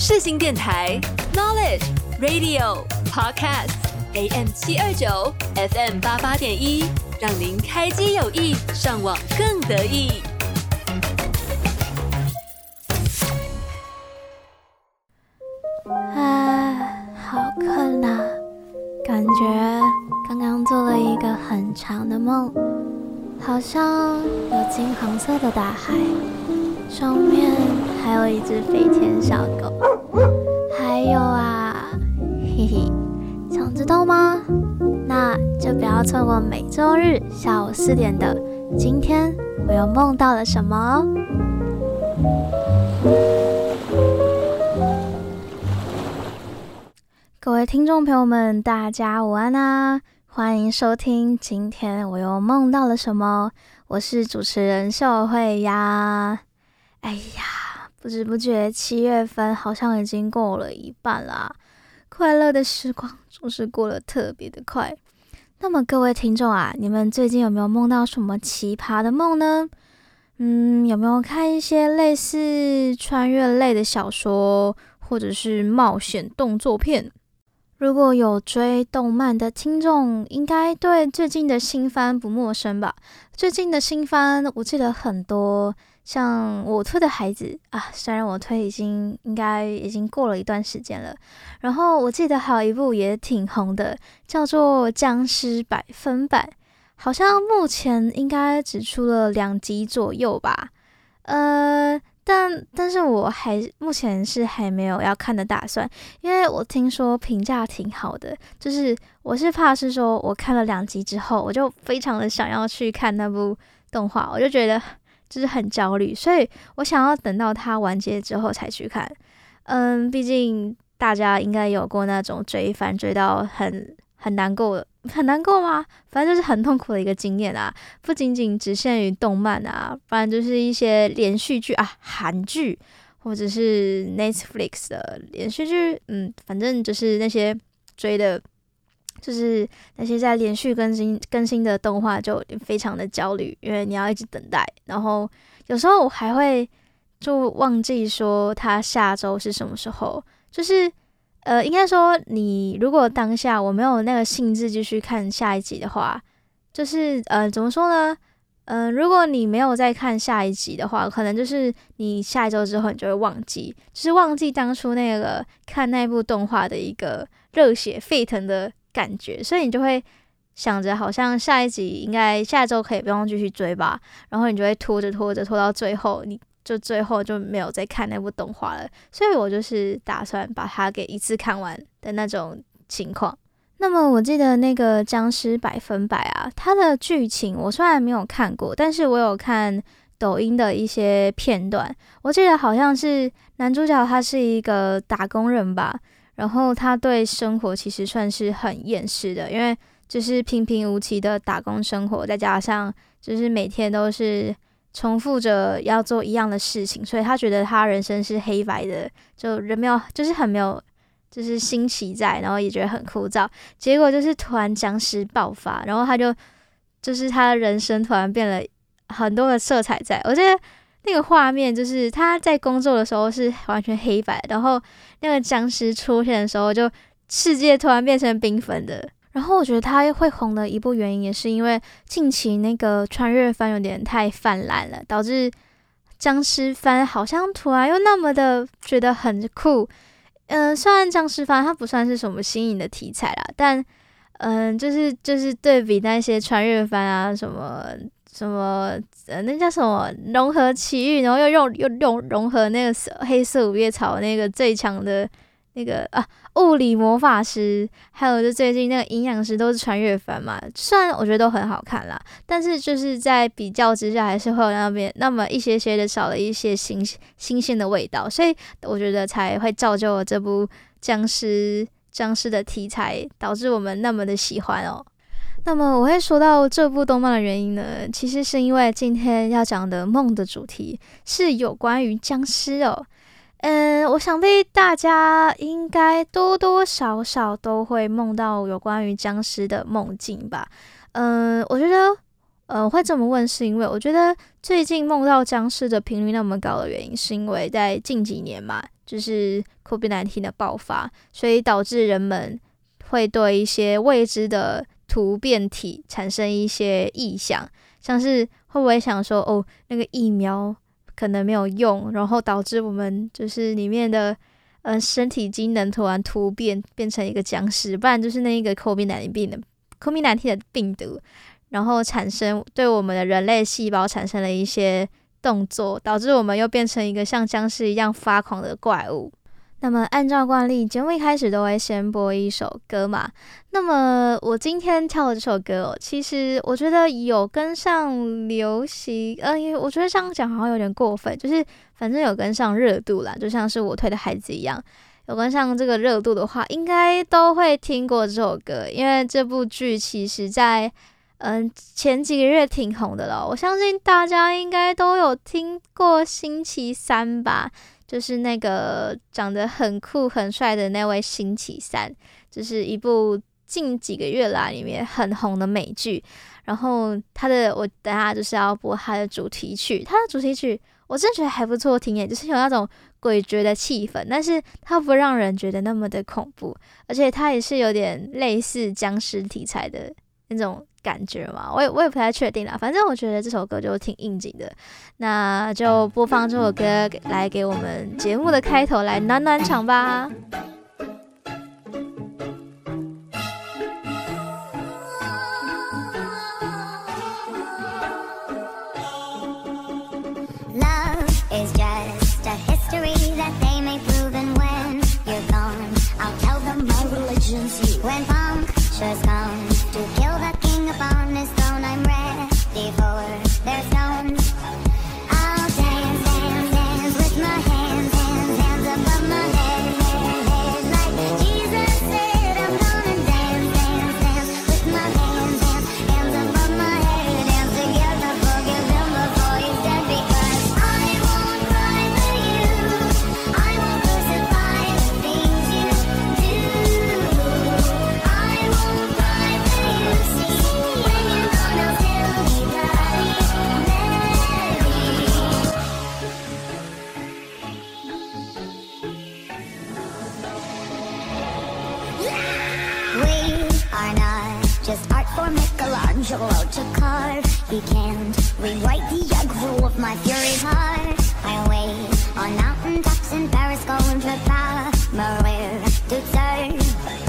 世新电台 Knowledge Radio Podcast AM 七二九 FM 八八点一，让您开机有益，上网更得意。啊，好困啊！感觉刚刚做了一个很长的梦，好像有金黄色的大海，上面还有一只飞天小狗。还有啊，嘿嘿，想知道吗？那就不要错过每周日下午四点的《今天我又梦到了什么》哦。各位听众朋友们，大家午安啊！欢迎收听《今天我又梦到了什么》，我是主持人秀慧呀。哎呀！不知不觉，七月份好像已经过了一半啦。快乐的时光总是过得特别的快。那么各位听众啊，你们最近有没有梦到什么奇葩的梦呢？嗯，有没有看一些类似穿越类的小说，或者是冒险动作片？如果有追动漫的听众，应该对最近的新番不陌生吧？最近的新番，我记得很多。像我推的孩子啊，虽然我推已经应该已经过了一段时间了，然后我记得还有一部也挺红的，叫做《僵尸百分百》，好像目前应该只出了两集左右吧。呃，但但是我还目前是还没有要看的打算，因为我听说评价挺好的，就是我是怕是说我看了两集之后，我就非常的想要去看那部动画，我就觉得。就是很焦虑，所以我想要等到它完结之后才去看。嗯，毕竟大家应该有过那种追番追到很很难过，很难过吗？反正就是很痛苦的一个经验啊！不仅仅只限于动漫啊，不然就是一些连续剧啊，韩剧或者是 Netflix 的连续剧，嗯，反正就是那些追的。就是那些在连续更新更新的动画就非常的焦虑，因为你要一直等待，然后有时候我还会就忘记说它下周是什么时候。就是呃，应该说你如果当下我没有那个兴致继续看下一集的话，就是呃怎么说呢？嗯、如果你没有再看下一集的话，可能就是你下一周之后你就会忘记，就是忘记当初那个看那部动画的一个热血沸腾的。感觉，所以你就会想着，好像下一集应该下周可以不用继续追吧，然后你就会拖着拖着拖到最后，你就最后就没有再看那部动画了。所以我就是打算把它给一次看完的那种情况。那么我记得那个僵尸百分百啊，它的剧情我虽然没有看过，但是我有看抖音的一些片段，我记得好像是男主角他是一个打工人吧。然后他对生活其实算是很厌世的，因为就是平平无奇的打工生活，再加上就是每天都是重复着要做一样的事情，所以他觉得他人生是黑白的，就人没有，就是很没有，就是新奇在，然后也觉得很枯燥。结果就是突然僵尸爆发，然后他就就是他的人生突然变了很多的色彩在，我觉得。那个画面就是他在工作的时候是完全黑白，然后那个僵尸出现的时候，就世界突然变成缤纷的。然后我觉得他会红的一部原因，也是因为近期那个穿越番有点太泛滥了，导致僵尸番好像突然又那么的觉得很酷。嗯、呃，虽然僵尸番它不算是什么新颖的题材啦，但嗯、就是就是对比那些穿越番啊什么。什么呃，那叫什么融合奇遇，然后又用又用融合那个黑色五叶草那个最强的那个啊物理魔法师，还有就最近那个阴阳师都是穿越番嘛。虽然我觉得都很好看啦，但是就是在比较之下，还是会有那边那么一些些的少了一些新新鲜的味道，所以我觉得才会造就了这部僵尸僵尸的题材，导致我们那么的喜欢哦。那么我会说到这部动漫的原因呢，其实是因为今天要讲的梦的主题是有关于僵尸哦。嗯，我想必大家应该多多少少都会梦到有关于僵尸的梦境吧。嗯，我觉得，呃，会这么问是因为我觉得最近梦到僵尸的频率那么高的原因，是因为在近几年嘛。就是 COVID-19 的爆发，所以导致人们会对一些未知的突变体产生一些异想，像是会不会想说，哦，那个疫苗可能没有用，然后导致我们就是里面的呃身体机能突然突变，变成一个僵尸，不然就是那一个 COVID-19 病的 COVID-19 的病毒，然后产生对我们的人类细胞产生了一些动作，导致我们又变成一个像僵尸一样发狂的怪物。那么，按照惯例，节目一开始都会先播一首歌嘛。那么，我今天挑的这首歌哦，其实我觉得有跟上流行，呃，因为我觉得这样讲好像有点过分，就是反正有跟上热度啦，就像是我推的孩子一样，有跟上这个热度的话，应该都会听过这首歌，因为这部剧其实在嗯、前几个月挺红的了，我相信大家应该都有听过《星期三》吧。就是那个长得很酷很帅的那位星期三，就是一部近几个月来里面很红的美剧。然后他的我等下就是要播他的主题曲，他的主题曲我真觉得还不错听耶，就是有那种诡谲的气氛，但是它不让人觉得那么的恐怖，而且它也是有点类似僵尸题材的那种。感觉嘛，我也我也不太确定啦。反正我觉得这首歌就挺应景的，那就播放这首歌来给我们节目的开头来暖暖场吧。We are not just art for Michelangelo to carve. He can't rewrite the aggro of my fury heart. I wait on mountain tops in Paris, going to power, Maria to serve.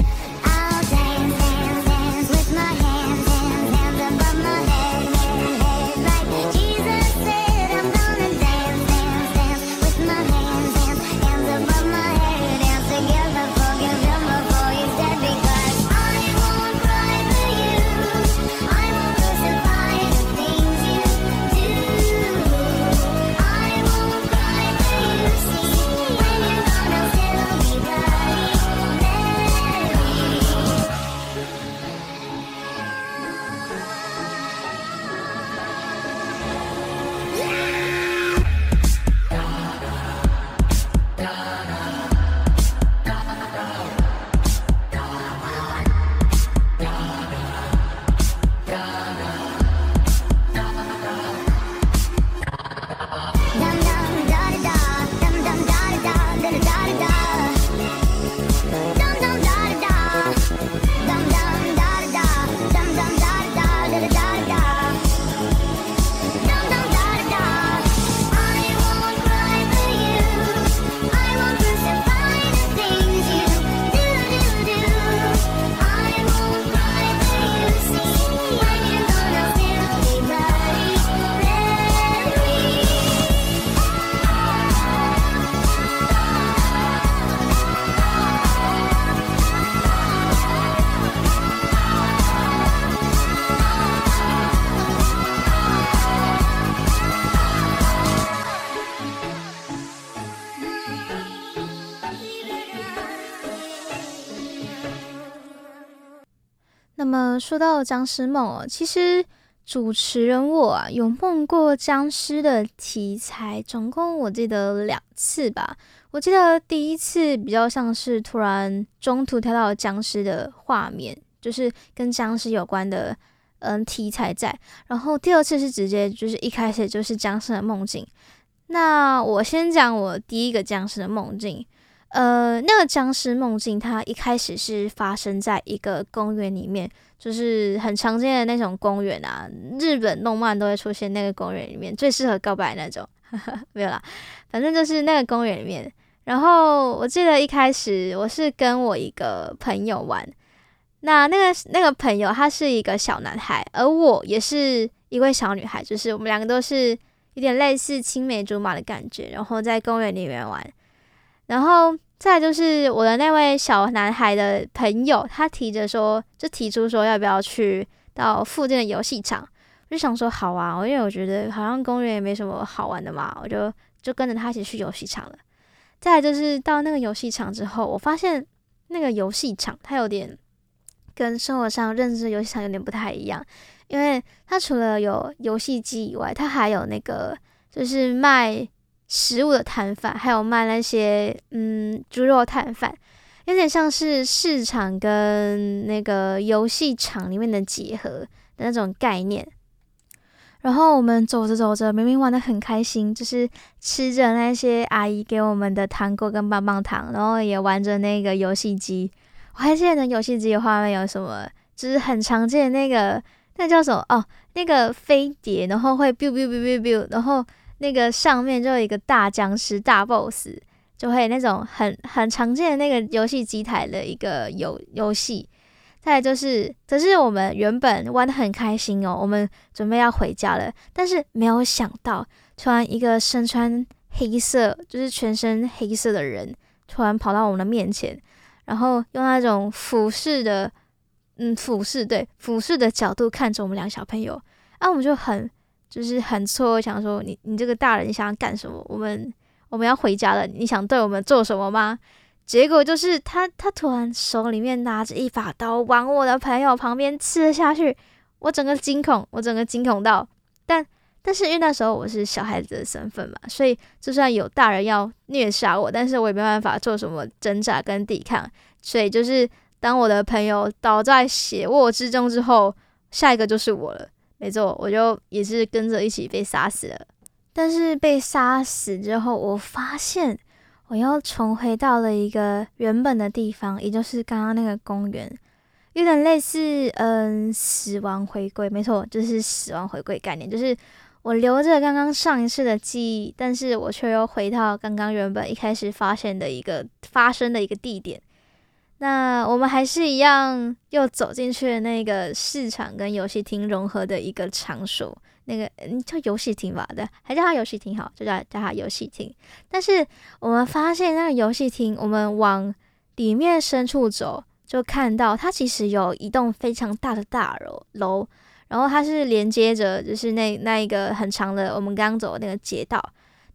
那么说到僵尸梦哦，其实主持人我啊有梦过僵尸的题材，总共我记得两次吧。我记得第一次比较像是突然中途跳到僵尸的画面，就是跟僵尸有关的嗯题材在。然后第二次是直接就是一开始就是僵尸的梦境。那我先讲我第一个僵尸的梦境。呃，那个僵尸梦境，它一开始是发生在一个公园里面，就是很常见的那种公园啊，日本动漫都会出现那个公园里面，最适合告白那种。呵呵，没有啦，反正就是那个公园里面。然后我记得一开始我是跟我一个朋友玩，那那个那个朋友他是一个小男孩，而我也是一位小女孩，就是我们两个都是有点类似青梅竹马的感觉，然后在公园里面玩。然后再就是我的那位小男孩的朋友，他提着说，就提出说要不要去到附近的游戏场，我就想说好啊，因为我觉得好像公园也没什么好玩的嘛，我就就跟着他一起去游戏场了。再来就是到那个游戏场之后，我发现那个游戏场它有点跟生活上认知的游戏场有点不太一样，因为它除了有游戏机以外，它还有那个就是卖。食物的摊贩，还有卖那些嗯猪肉摊贩，有点像是市场跟那个游戏场里面的结合的那种概念。然后我们走着走着，明明玩得很开心，就是吃着那些阿姨给我们的糖果跟棒棒糖，然后也玩着那个游戏机。我还记得那游戏机的画面有什么，就是很常见的那个那叫什么哦，那个飞碟，然后会 biu biu biu biu biu，然后。那个上面就有一个大僵尸大 boss，就会那种很很常见的那个游戏机台的一个游游戏。再来就是，可是我们原本玩得很开心哦，我们准备要回家了，但是没有想到，突然一个身穿黑色，就是全身黑色的人，突然跑到我们的面前，然后用那种俯视的，嗯，俯视，对，俯视的角度看着我们两个小朋友，啊，我们就很。就是很错，想说你你这个大人你想要干什么？我们我们要回家了，你想对我们做什么吗？结果就是他他突然手里面拿着一把刀往我的朋友旁边刺了下去，我整个惊恐，我整个惊恐到，但但是因为那时候我是小孩子的身份嘛，所以就算有大人要虐杀我，但是我也没办法做什么挣扎跟抵抗，所以就是当我的朋友倒在血泊之中之后，下一个就是我了。没错，我就也是跟着一起被杀死了。但是被杀死之后，我发现我又重回到了一个原本的地方，也就是刚刚那个公园，有点类似嗯死亡回归。没错，就是死亡回归概念，就是我留着刚刚上一次的记忆，但是我却又回到刚刚原本一开始发现的一个发生的一个地点。那我们还是一样，又走进去了那个市场跟游戏厅融合的一个场所，那个嗯叫游戏厅吧，对，还叫它游戏厅好，就叫叫它游戏厅。但是我们发现那个游戏厅，我们往里面深处走，就看到它其实有一栋非常大的大楼楼，然后它是连接着，就是那那一个很长的我们刚刚走的那个街道。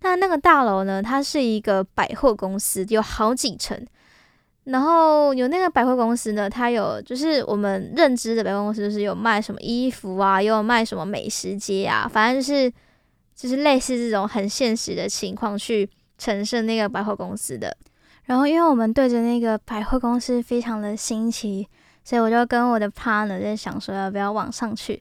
那那个大楼呢，它是一个百货公司，有好几层。然后有那个百货公司呢，它有就是我们认知的百货公司，就是有卖什么衣服啊，也有卖什么美食街啊，反正就是就是类似这种很现实的情况去陈设那个百货公司的。然后因为我们对着那个百货公司非常的新奇，所以我就跟我的 partner 在想说要不要往上去，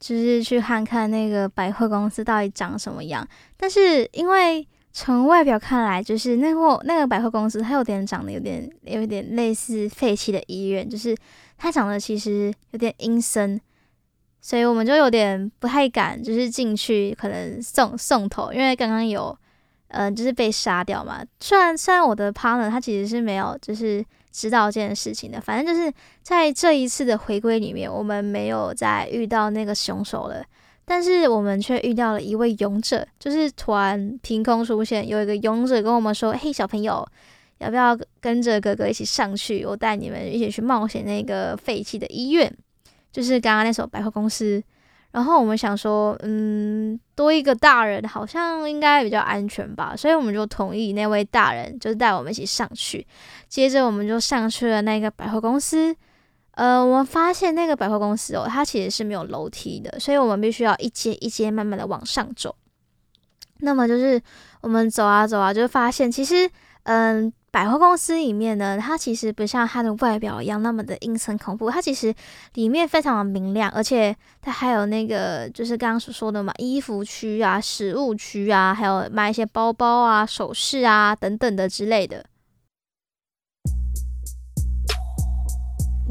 就是去看看那个百货公司到底长什么样。但是因为从外表看来，就是那货那个百货公司，它有点长得有点有点类似废弃的医院，就是它长得其实有点阴森，所以我们就有点不太敢，就是进去可能送送头，因为刚刚有呃就是被杀掉嘛。虽然虽然我的 partner 他其实是没有就是知道这件事情的，反正就是在这一次的回归里面，我们没有再遇到那个凶手了。但是我们却遇到了一位勇者，就是突然凭空出现，有一个勇者跟我们说：“嘿，小朋友，要不要跟着哥哥一起上去？我带你们一起去冒险那个废弃的医院，就是刚刚那所百货公司。”然后我们想说，嗯，多一个大人好像应该比较安全吧，所以我们就同意那位大人就是带我们一起上去。接着我们就上去了那个百货公司。呃，我们发现那个百货公司哦，它其实是没有楼梯的，所以我们必须要一阶一阶慢慢的往上走。那么就是我们走啊走啊，就发现其实嗯。百货公司里面呢，它其实不像它的外表一样那么的阴森恐怖，它其实里面非常的明亮，而且它还有那个就是刚刚所说的嘛，衣服区啊、食物区啊，还有卖一些包包啊、首饰啊等等的之类的。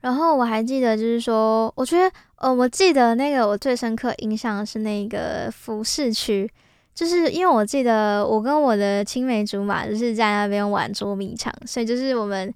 然后我还记得，就是说，我觉得，呃，我记得那个我最深刻印象是那个服饰区，就是因为我记得我跟我的青梅竹马就是在那边玩捉迷藏，所以就是我们。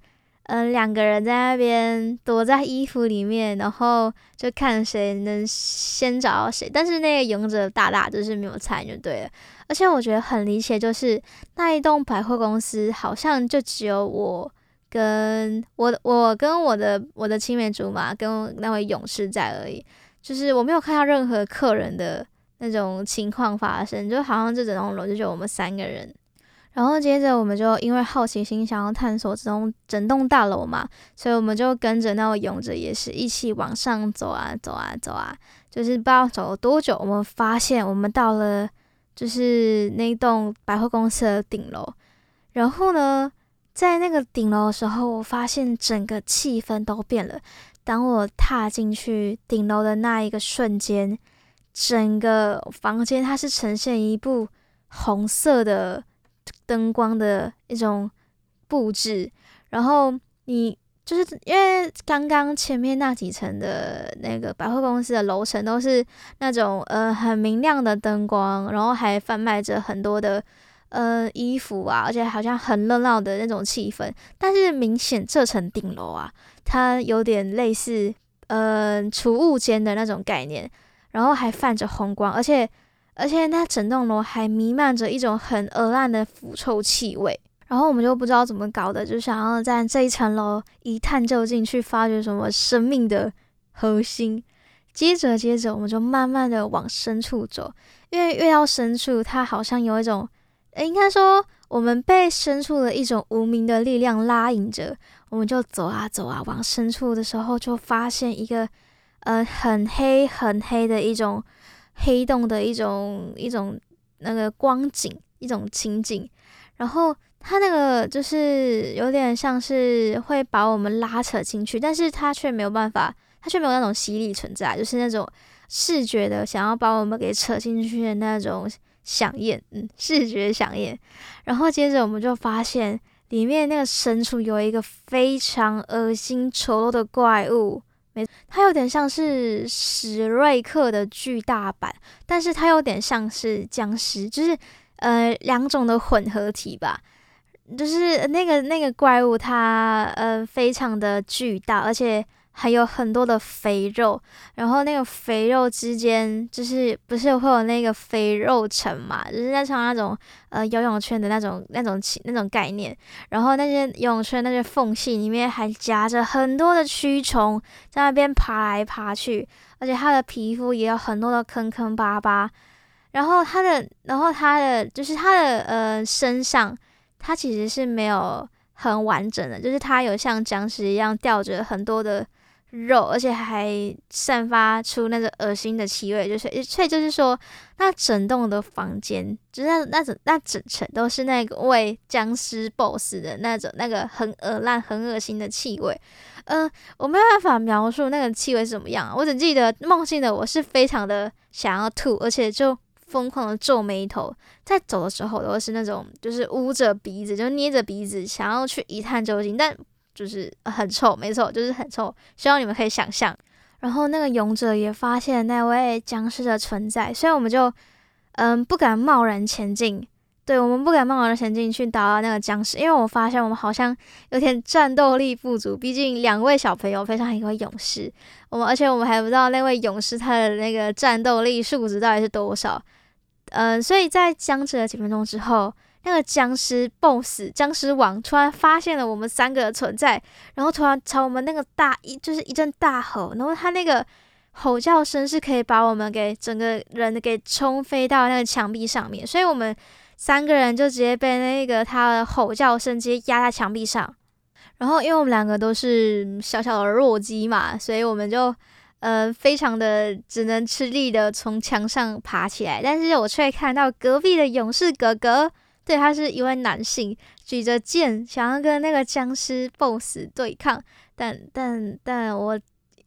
嗯，两个人在那边躲在衣服里面，然后就看谁能先找到谁。但是那个勇者大大就是没有参与，对了。而且我觉得很离奇，就是那一栋百货公司好像就只有我跟我我跟我的我的青梅竹马跟那位勇士在而已，就是我没有看到任何客人的那种情况发生，就好像这整栋楼就只有我们三个人。然后接着我们就因为好奇心想要探索这栋整栋大楼嘛，所以我们就跟着那位勇者也是一起往上走啊走啊走啊，就是不知道走了多久，我们发现我们到了就是那栋百货公司的顶楼。然后呢，在那个顶楼的时候，我发现整个气氛都变了。当我踏进去顶楼的那一个瞬间，整个房间它是呈现一部红色的。灯光的一种布置，然后你就是因为刚刚前面那几层的那个百货公司的楼层都是那种呃很明亮的灯光，然后还贩卖着很多的呃衣服啊，而且好像很热闹的那种气氛。但是明显这层顶楼啊，它有点类似呃储物间的那种概念，然后还泛着红光，而且。而且那整栋楼还弥漫着一种很恶烂的腐臭气味，然后我们就不知道怎么搞的，就想要在这一层楼一探究竟，去发掘什么生命的核心。接着，接着我们就慢慢的往深处走，因为越到深处，它好像有一种，应该说我们被深处的一种无名的力量拉引着，我们就走啊走啊，往深处的时候，就发现一个，呃，很黑很黑的一种。黑洞的一种一种那个光景，一种情景，然后它那个就是有点像是会把我们拉扯进去，但是它却没有办法，它却没有那种吸力存在，就是那种视觉的想要把我们给扯进去的那种响应，嗯，视觉响应。然后接着我们就发现里面那个深处有一个非常恶心丑陋的怪物。没，它有点像是史瑞克的巨大版，但是它有点像是僵尸，就是呃两种的混合体吧。就是那个那个怪物它，它呃非常的巨大，而且。还有很多的肥肉，然后那个肥肉之间就是不是会有那个肥肉层嘛？就是在像那种呃游泳圈的那种那种那种概念。然后那些游泳圈那些缝隙里面还夹着很多的蛆虫在那边爬来爬去，而且它的皮肤也有很多的坑坑巴巴。然后它的，然后它的就是它的呃身上，它其实是没有很完整的，就是它有像僵尸一样吊着很多的。肉，而且还散发出那个恶心的气味，就是，所以就是说，那整栋的房间，就是那那整那整层都是那个味僵尸 BOSS 的那种那个很恶烂、很恶心的气味。嗯、我没有办法描述那个气味是怎么样，我只记得梦境的我是非常的想要吐，而且就疯狂的皱眉头，在走的时候都是那种就是捂着鼻子，就捏着鼻子想要去一探究竟，但。就是很臭，没错，就是很臭。希望你们可以想象。然后那个勇者也发现那位僵尸的存在，所以我们就嗯不敢贸然前进。对，我们不敢贸然前进去打那个僵尸，因为我发现我们好像有点战斗力不足。毕竟两位小朋友配上一位勇士，我们而且我们还不知道那位勇士他的那个战斗力数值到底是多少。嗯，所以在僵持了几分钟之后，那个僵尸 BOSS 僵尸王突然发现了我们三个的存在，然后突然朝我们那个大一就是一阵大吼，然后他那个吼叫声是可以把我们给整个人给冲飞到那个墙壁上面，所以我们三个人就直接被那个他的吼叫声直接压在墙壁上。然后因为我们两个都是小小的弱鸡嘛，所以我们就。呃，非常的只能吃力的从墙上爬起来，但是我却看到隔壁的勇士哥哥，对，他是一位男性，举着剑想要跟那个僵尸 BOSS 对抗，但但但我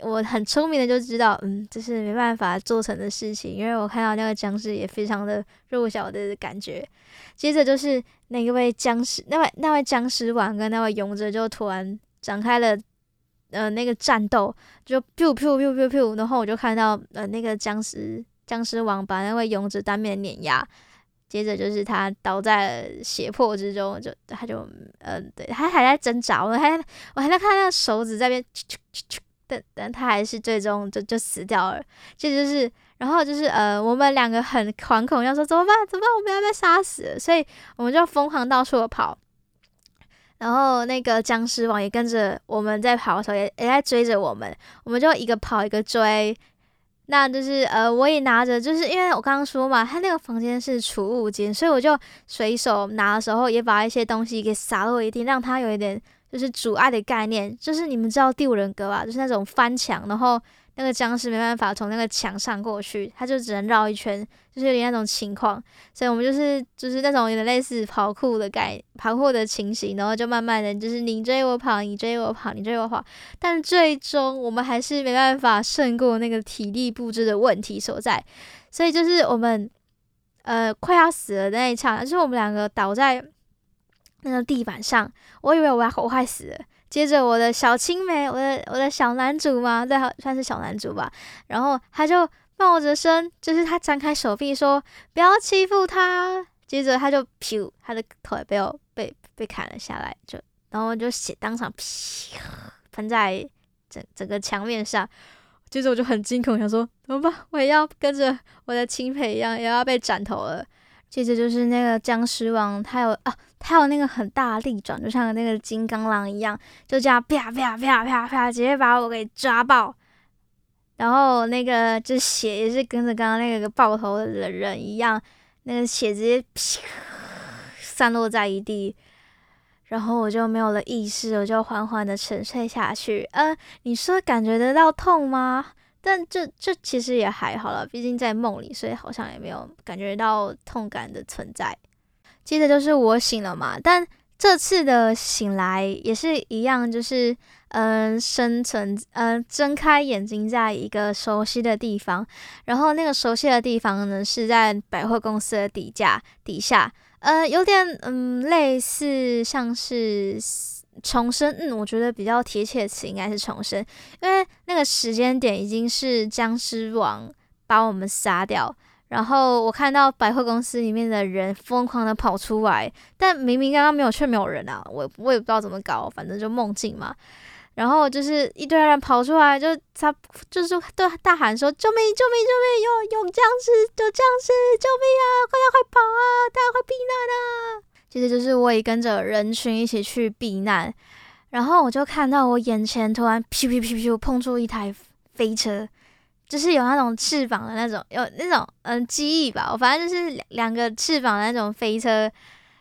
我很聪明的就知道，嗯，这是没办法做成的事情，因为我看到那个僵尸也非常的弱小的感觉。接着就是那一位僵尸，那位那位僵尸王跟那位勇者就突然展开了。呃，那个战斗就 biu biu biu biu biu，然后我就看到呃那个僵尸僵尸王把那位勇者当面碾压，接着就是他倒在了血泊之中，就他就嗯、对，他还在挣扎，我还我还在看那个手指在边，但但他还是最终就就死掉了。这就是，然后就是呃，我们两个很惶恐，要说怎么办？怎么办？我们要被杀死，所以我们就疯狂到处跑。然后那个僵尸王也跟着我们在跑的时候，也也在追着我们，我们就一个跑一个追。那就是呃，我也拿着，就是因为我刚刚说嘛，他那个房间是储物间，所以我就随手拿的时候，也把一些东西给洒落一地，让他有一点就是阻碍的概念。就是你们知道第五人格吧？就是那种翻墙，然后。那个僵尸没办法从那个墙上过去，他就只能绕一圈，就是有点那种情况，所以我们就是就是那种有点类似跑酷的概跑酷的情形，然后就慢慢的就是你追我跑，你追我跑，你追我跑，但最终我们还是没办法胜过那个体力不支的问题所在，所以就是我们呃快要死了那一场，就是我们两个倒在那个地板上，我以为我要我快死了。接着我的小青梅，我的我的小男主嘛，对，算是小男主吧。然后他就冒着身，就是他张开手臂说：“不要欺负他。”接着他就噗，他的头也被我被被砍了下来，就然后就血当场噗 喷在整整个墙面上。接着我就很惊恐，想说怎么办？我也要跟着我的青梅一样，也要被斩头了。接着就是那个僵尸王，他有啊，他有那个很大的利爪，就像那个金刚狼一样，就这样啪啪啪啪啪，直接把我给抓爆。然后那个就血也是跟着刚刚那个爆头的人一样，那个血直接啪散落在一地，然后我就没有了意识，我就缓缓的沉睡下去。嗯、你说感觉得到痛吗？但这这其实也还好了，毕竟在梦里，所以好像也没有感觉到痛感的存在。接着就是我醒了嘛，但这次的醒来也是一样，就是嗯，生存嗯，睁开眼睛，在一个熟悉的地方，然后那个熟悉的地方呢是在百货公司的底价底下，呃，有点嗯，类似像是。重生，嗯，我觉得比较贴切的词应该是重生，因为那个时间点已经是僵尸王把我们杀掉，然后我看到百货公司里面的人疯狂的跑出来，但明明刚刚没有，却没有人啊，我我也不知道怎么搞，反正就梦境嘛，然后就是一堆人跑出来，就他就是都大喊说救命救命救命，有有僵尸有僵尸，救命啊，快点快跑啊，大家快避难啊！其实就是我也跟着人群一起去避难，然后我就看到我眼前突然咻咻咻咻碰出一台飞车，就是有那种翅膀的那种，有那种嗯机翼吧，我反正就是两两个翅膀的那种飞车，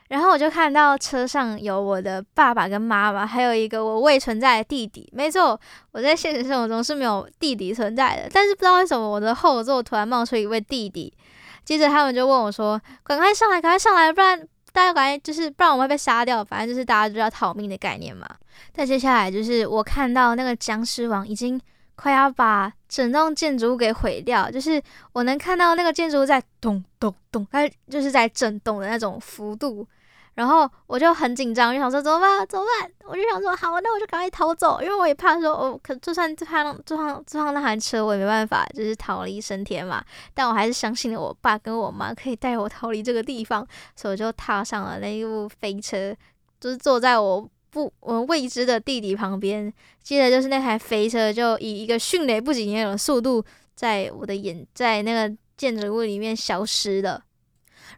然后我就看到车上有我的爸爸跟妈妈，还有一个我未存在的弟弟。没错，我在现实生活中是没有弟弟存在的，但是不知道为什么我的后座突然冒出一位弟弟，接着他们就问我说：“赶快上来，赶快上来，不然。”大家感觉就是不然我们会被杀掉，反正就是大家都要逃命的概念嘛。但接下来就是我看到那个僵尸王已经快要把整栋建筑物给毁掉，就是我能看到那个建筑物在咚咚咚，它就是在震动的那种幅度。然后我就很紧张，就想说怎么办？怎么办？我就想说好，那我就赶快逃走，因为我也怕说哦，可就算坐上坐上坐上那台车，我也没办法就是逃离升天嘛。但我还是相信了我爸跟我妈可以带我逃离这个地方，所以我就踏上了那一部飞车，就是坐在我不我未知的弟弟旁边。接着就是那台飞车就以一个迅雷不及掩耳的速度，在我的眼在那个建筑物里面消失了。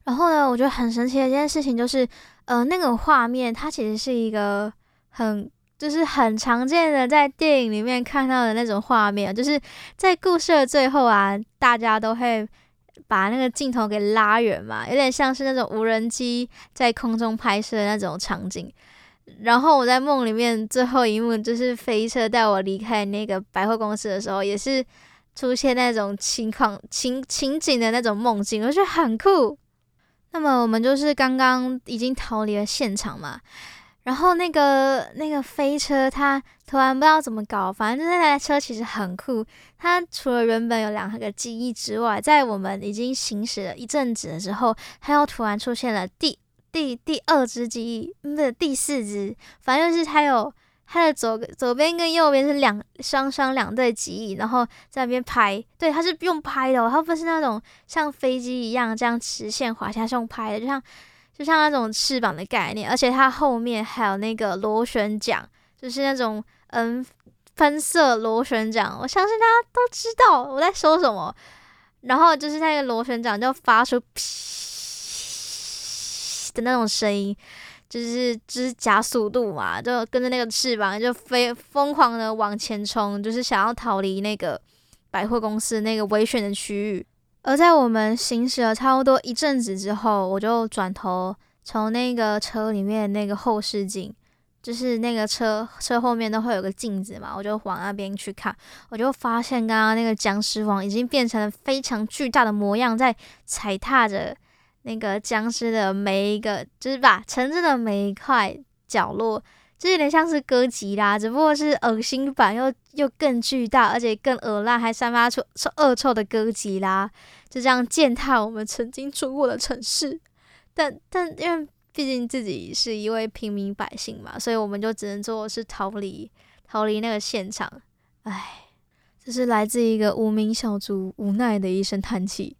然后呢，我觉得很神奇的一件事情就是，呃，那个画面它其实是一个很就是很常见的在电影里面看到的那种画面，就是在故事的最后啊，大家都会把那个镜头给拉远嘛，有点像是那种无人机在空中拍摄的那种场景。然后我在梦里面最后一幕就是飞车带我离开那个百货公司的时候，也是出现那种情况情情景的那种梦境，我觉得很酷。那么我们就是刚刚已经逃离了现场嘛，然后那个那个飞车它突然不知道怎么搞，反正就那台车其实很酷。它除了原本有两个机翼之外，在我们已经行驶了一阵子的时候，它又突然出现了第。第第二只机翼，不是第四只，反正就是它有它的左左边跟右边是两双双两对机翼，然后在那边拍，对，它是用拍的，它不是那种像飞机一样这样直线滑下，是用拍的，就像就像那种翅膀的概念，而且它后面还有那个螺旋桨，就是那种嗯喷射螺旋桨，我相信大家都知道我在说什么，然后就是那个螺旋桨就发出 的那种声音，就是就是加速度嘛，就跟着那个翅膀就飞，疯狂的往前冲，就是想要逃离那个百货公司那个危险的区域。而在我们行驶了差不多一阵子之后，我就转头从那个车里面那个后视镜，就是那个车车后面都会有个镜子嘛，我就往那边去看，我就发现刚刚那个僵尸王已经变成了非常巨大的模样，在踩踏着。那个僵尸的每一个，就是把城镇的每一块角落，就有点像是哥吉拉，只不过是恶心版，又又更巨大，而且更恶烂，还散发出臭恶臭的哥吉拉，就这样践踏我们曾经住过的城市。但但因为毕竟自己是一位平民百姓嘛，所以我们就只能做是逃离，逃离那个现场。唉，这是来自一个无名小卒无奈的一声叹气。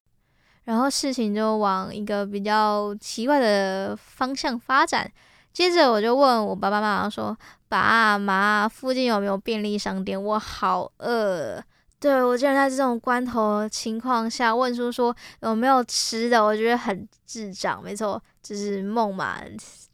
然后事情就往一个比较奇怪的方向发展。接着我就问我爸爸妈妈说：“爸妈，附近有没有便利商店？我好饿。”对，我竟然在这种关头情况下问出说有没有吃的，我觉得很智障。没错，就是梦嘛。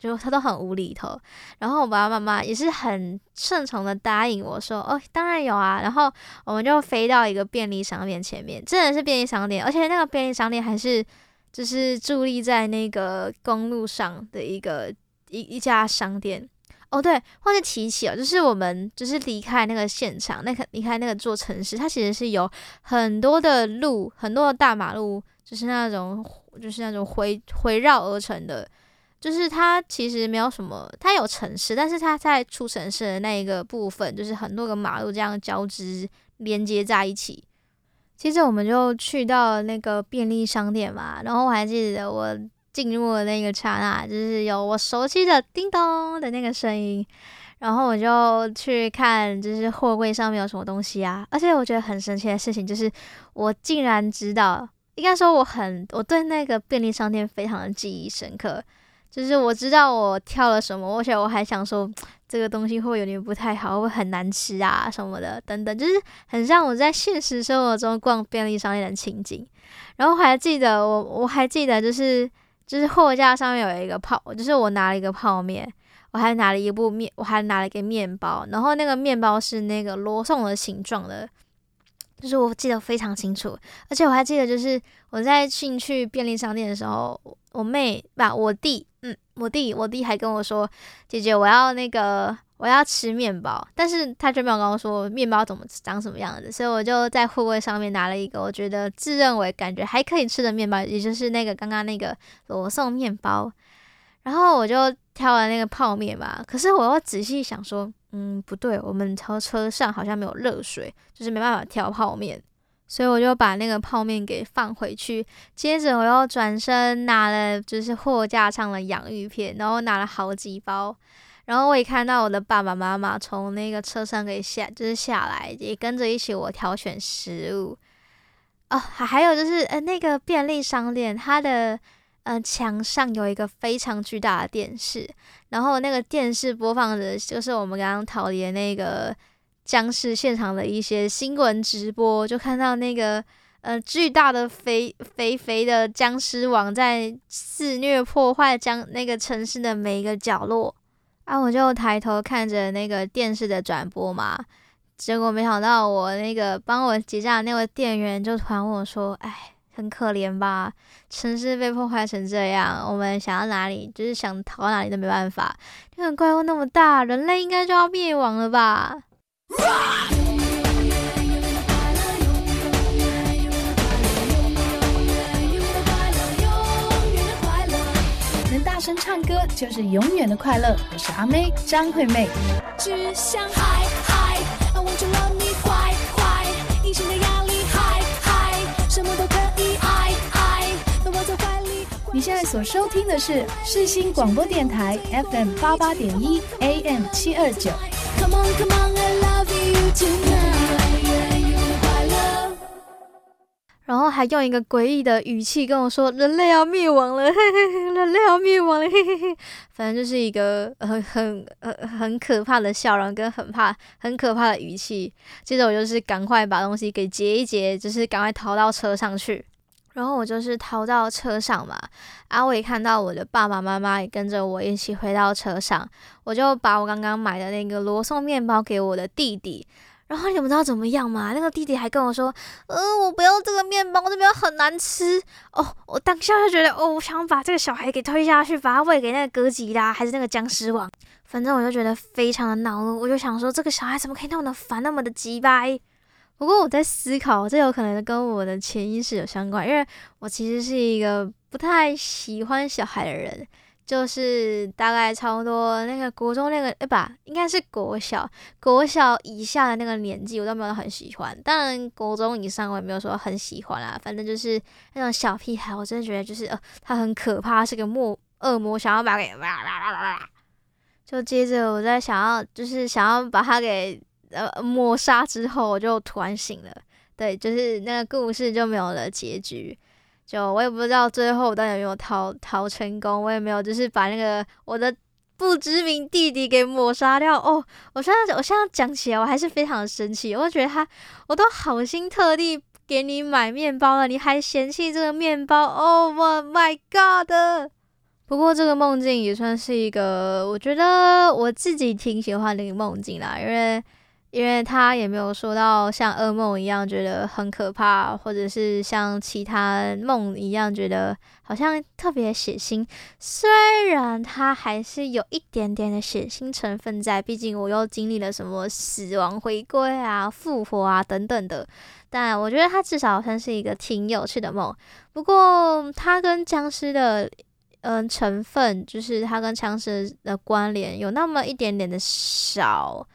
就他都很无厘头，然后我爸爸妈妈也是很顺从的答应我说：“哦，当然有啊。”然后我们就飞到一个便利商店前面，真的是便利商店，而且那个便利商店还是就是伫立在那个公路上的一个一一家商店。哦，对，忘记提起了，就是我们就是离开那个现场，那个离开那个座城市，它其实是有很多的路，很多的大马路，就是那种就是那种回回绕而成的。就是它其实没有什么，它有城市，但是它在出城市的那一个部分，就是很多个马路这样交织连接在一起。接着我们就去到那个便利商店嘛，然后我还记得我进入的那个刹那，就是有我熟悉的叮咚的那个声音，然后我就去看，就是货柜上面有什么东西啊。而且我觉得很神奇的事情就是，我竟然知道，应该说我很我对那个便利商店非常的记忆深刻。就是我知道我挑了什么，而且我还想说这个东西会有点不太好，会很难吃啊什么的等等，就是很像我在现实生活中逛便利商店的情景。然后还记得我我还记得就是就是货架上面有一个泡，就是我拿了一个泡面，我还拿了一部面，我还拿了一个面包，然后那个面包是那个罗宋的形状的。就是我记得非常清楚，而且我还记得，就是我在进去便利商店的时候，我妹把我弟，嗯，我弟，我弟还跟我说：“姐姐，我要那个，我要吃面包。”但是他却没有跟我说面包怎么长什么样子，所以我就在货柜上面拿了一个我觉得自认为感觉还可以吃的面包，也就是那个刚刚那个罗宋面包。然后我就挑了那个泡面吧，可是我又仔细想说。嗯，不对，我们车车上好像没有热水，就是没办法调泡面，所以我就把那个泡面给放回去。接着我又转身拿了就是货架上的洋芋片，然后拿了好几包。然后我也看到我的爸爸妈妈从那个车上给下，就是下来，也跟着一起我挑选食物。哦，还还有就是呃，那个便利商店它的。嗯，墙上有一个非常巨大的电视，然后那个电视播放的就是我们刚刚逃离的那个僵尸现场的一些新闻直播，就看到那个呃巨大的肥肥肥的僵尸王在肆虐破坏将那个城市的每一个角落。啊，我就抬头看着那个电视的转播嘛，结果没想到我那个帮我结账那位店员就突然问我说：“哎。”很可怜吧，城市被破坏成这样，我们想要哪里，就是想逃哪里都没办法。因为怪物那么大，人类应该就要灭亡了吧？能大声唱歌就是永远的快乐。我是阿妹张惠妹。只想嗨嗨，我就让你坏坏，隐形的压力嗨嗨，什么都可以。你现在所收听的是世新广播电台 FM 八八点一 AM 七二九。然后还用一个诡异的语气跟我说：“人类要灭亡了，嘿嘿嘿，人类要灭亡了，嘿嘿嘿。”反正就是一个很很很很可怕的笑容跟很怕很可怕的语气。接着我就是赶快把东西给结一结，就是赶快逃到车上去。然后我就是逃到车上嘛，啊，我也看到我的爸爸妈妈也跟着我一起回到车上，我就把我刚刚买的那个罗宋面包给我的弟弟。然后你们知道怎么样吗？那个弟弟还跟我说：“呃，我不要这个面包，这面包很难吃。”哦，我当下就觉得，哦，我想把这个小孩给推下去，把他喂给那个哥吉拉，还是那个僵尸王。反正我就觉得非常的恼怒，我就想说，这个小孩怎么可以那么的烦，那么的鸡掰？不过我在思考，这有可能跟我的潜意识有相关，因为我其实是一个不太喜欢小孩的人，就是大概差不多那个国中那个，哎吧，应该是国小，国小以下的那个年纪，我都没有很喜欢。当然，国中以上我也没有说很喜欢啦，反正就是那种小屁孩，我真的觉得就是呃，他很可怕，是个魔恶魔，想要把给哇哇哇哇哇。就接着我在想要，就是想要把他给。呃，抹杀之后我就突然醒了，对，就是那个故事就没有了结局，就我也不知道最后到底有没有逃逃成功，我也没有就是把那个我的不知名弟弟给抹杀掉。哦，我现在我现在讲起来我还是非常的生气，我觉得他我都好心特地给你买面包了，你还嫌弃这个面包？Oh my God！不过这个梦境也算是一个我觉得我自己挺喜欢的一个梦境啦，因为。因为他也没有说到像噩梦一样觉得很可怕，或者是像其他梦一样觉得好像特别血腥。虽然他还是有一点点的血腥成分在，毕竟我又经历了什么死亡回归啊、复活啊等等的。但我觉得他至少算是一个挺有趣的梦。不过他跟僵尸的嗯成分，就是他跟僵尸的关联有那么一点点的少。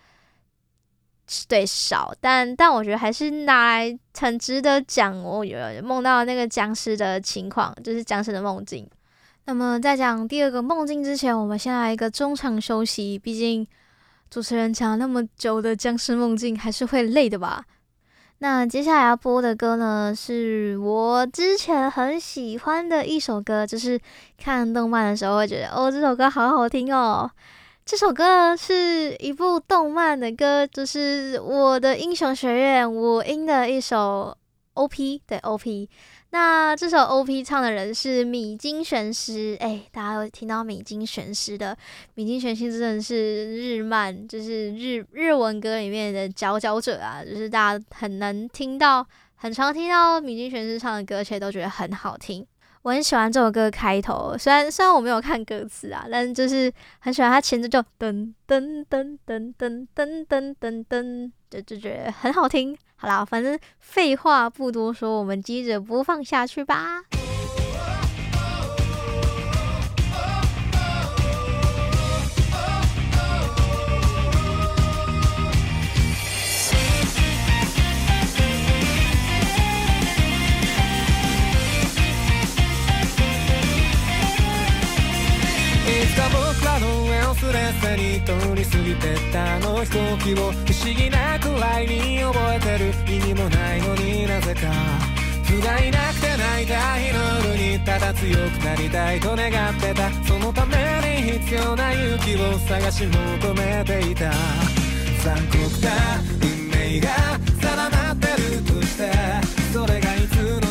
对，少，但但我觉得还是拿来很值得讲。我有梦到那个僵尸的情况，就是僵尸的梦境。那么在讲第二个梦境之前，我们先来一个中场休息。毕竟主持人讲了那么久的僵尸梦境，还是会累的吧？那接下来要播的歌呢，是我之前很喜欢的一首歌，就是看动漫的时候会觉得，哦，这首歌好好听哦。这首歌是一部动漫的歌，就是我的英雄学院五音的一首 OP，对 OP。那这首 OP 唱的人是米津玄师，哎，大家有听到米津玄师的？米津玄师真的是日漫，就是日日文歌里面的佼佼者啊，就是大家很能听到，很常听到米津玄师唱的歌，而且都觉得很好听。我很喜欢这首歌开头，虽然虽然我没有看歌词啊，但就是很喜欢它前奏就噔噔噔噔噔噔噔噔噔，就就觉得很好听。好啦，反正废话不多说，我们接着播放下去吧。ったあの飞行机を不思议なくらいに覚えてる意味もないのになぜか。不甲斐なくて泣いた日の夜にただ强くなりたいと愿ってた。そのために必要な勇気を探し求めていた。残酷な运命が定まってるとして。それがいつ怖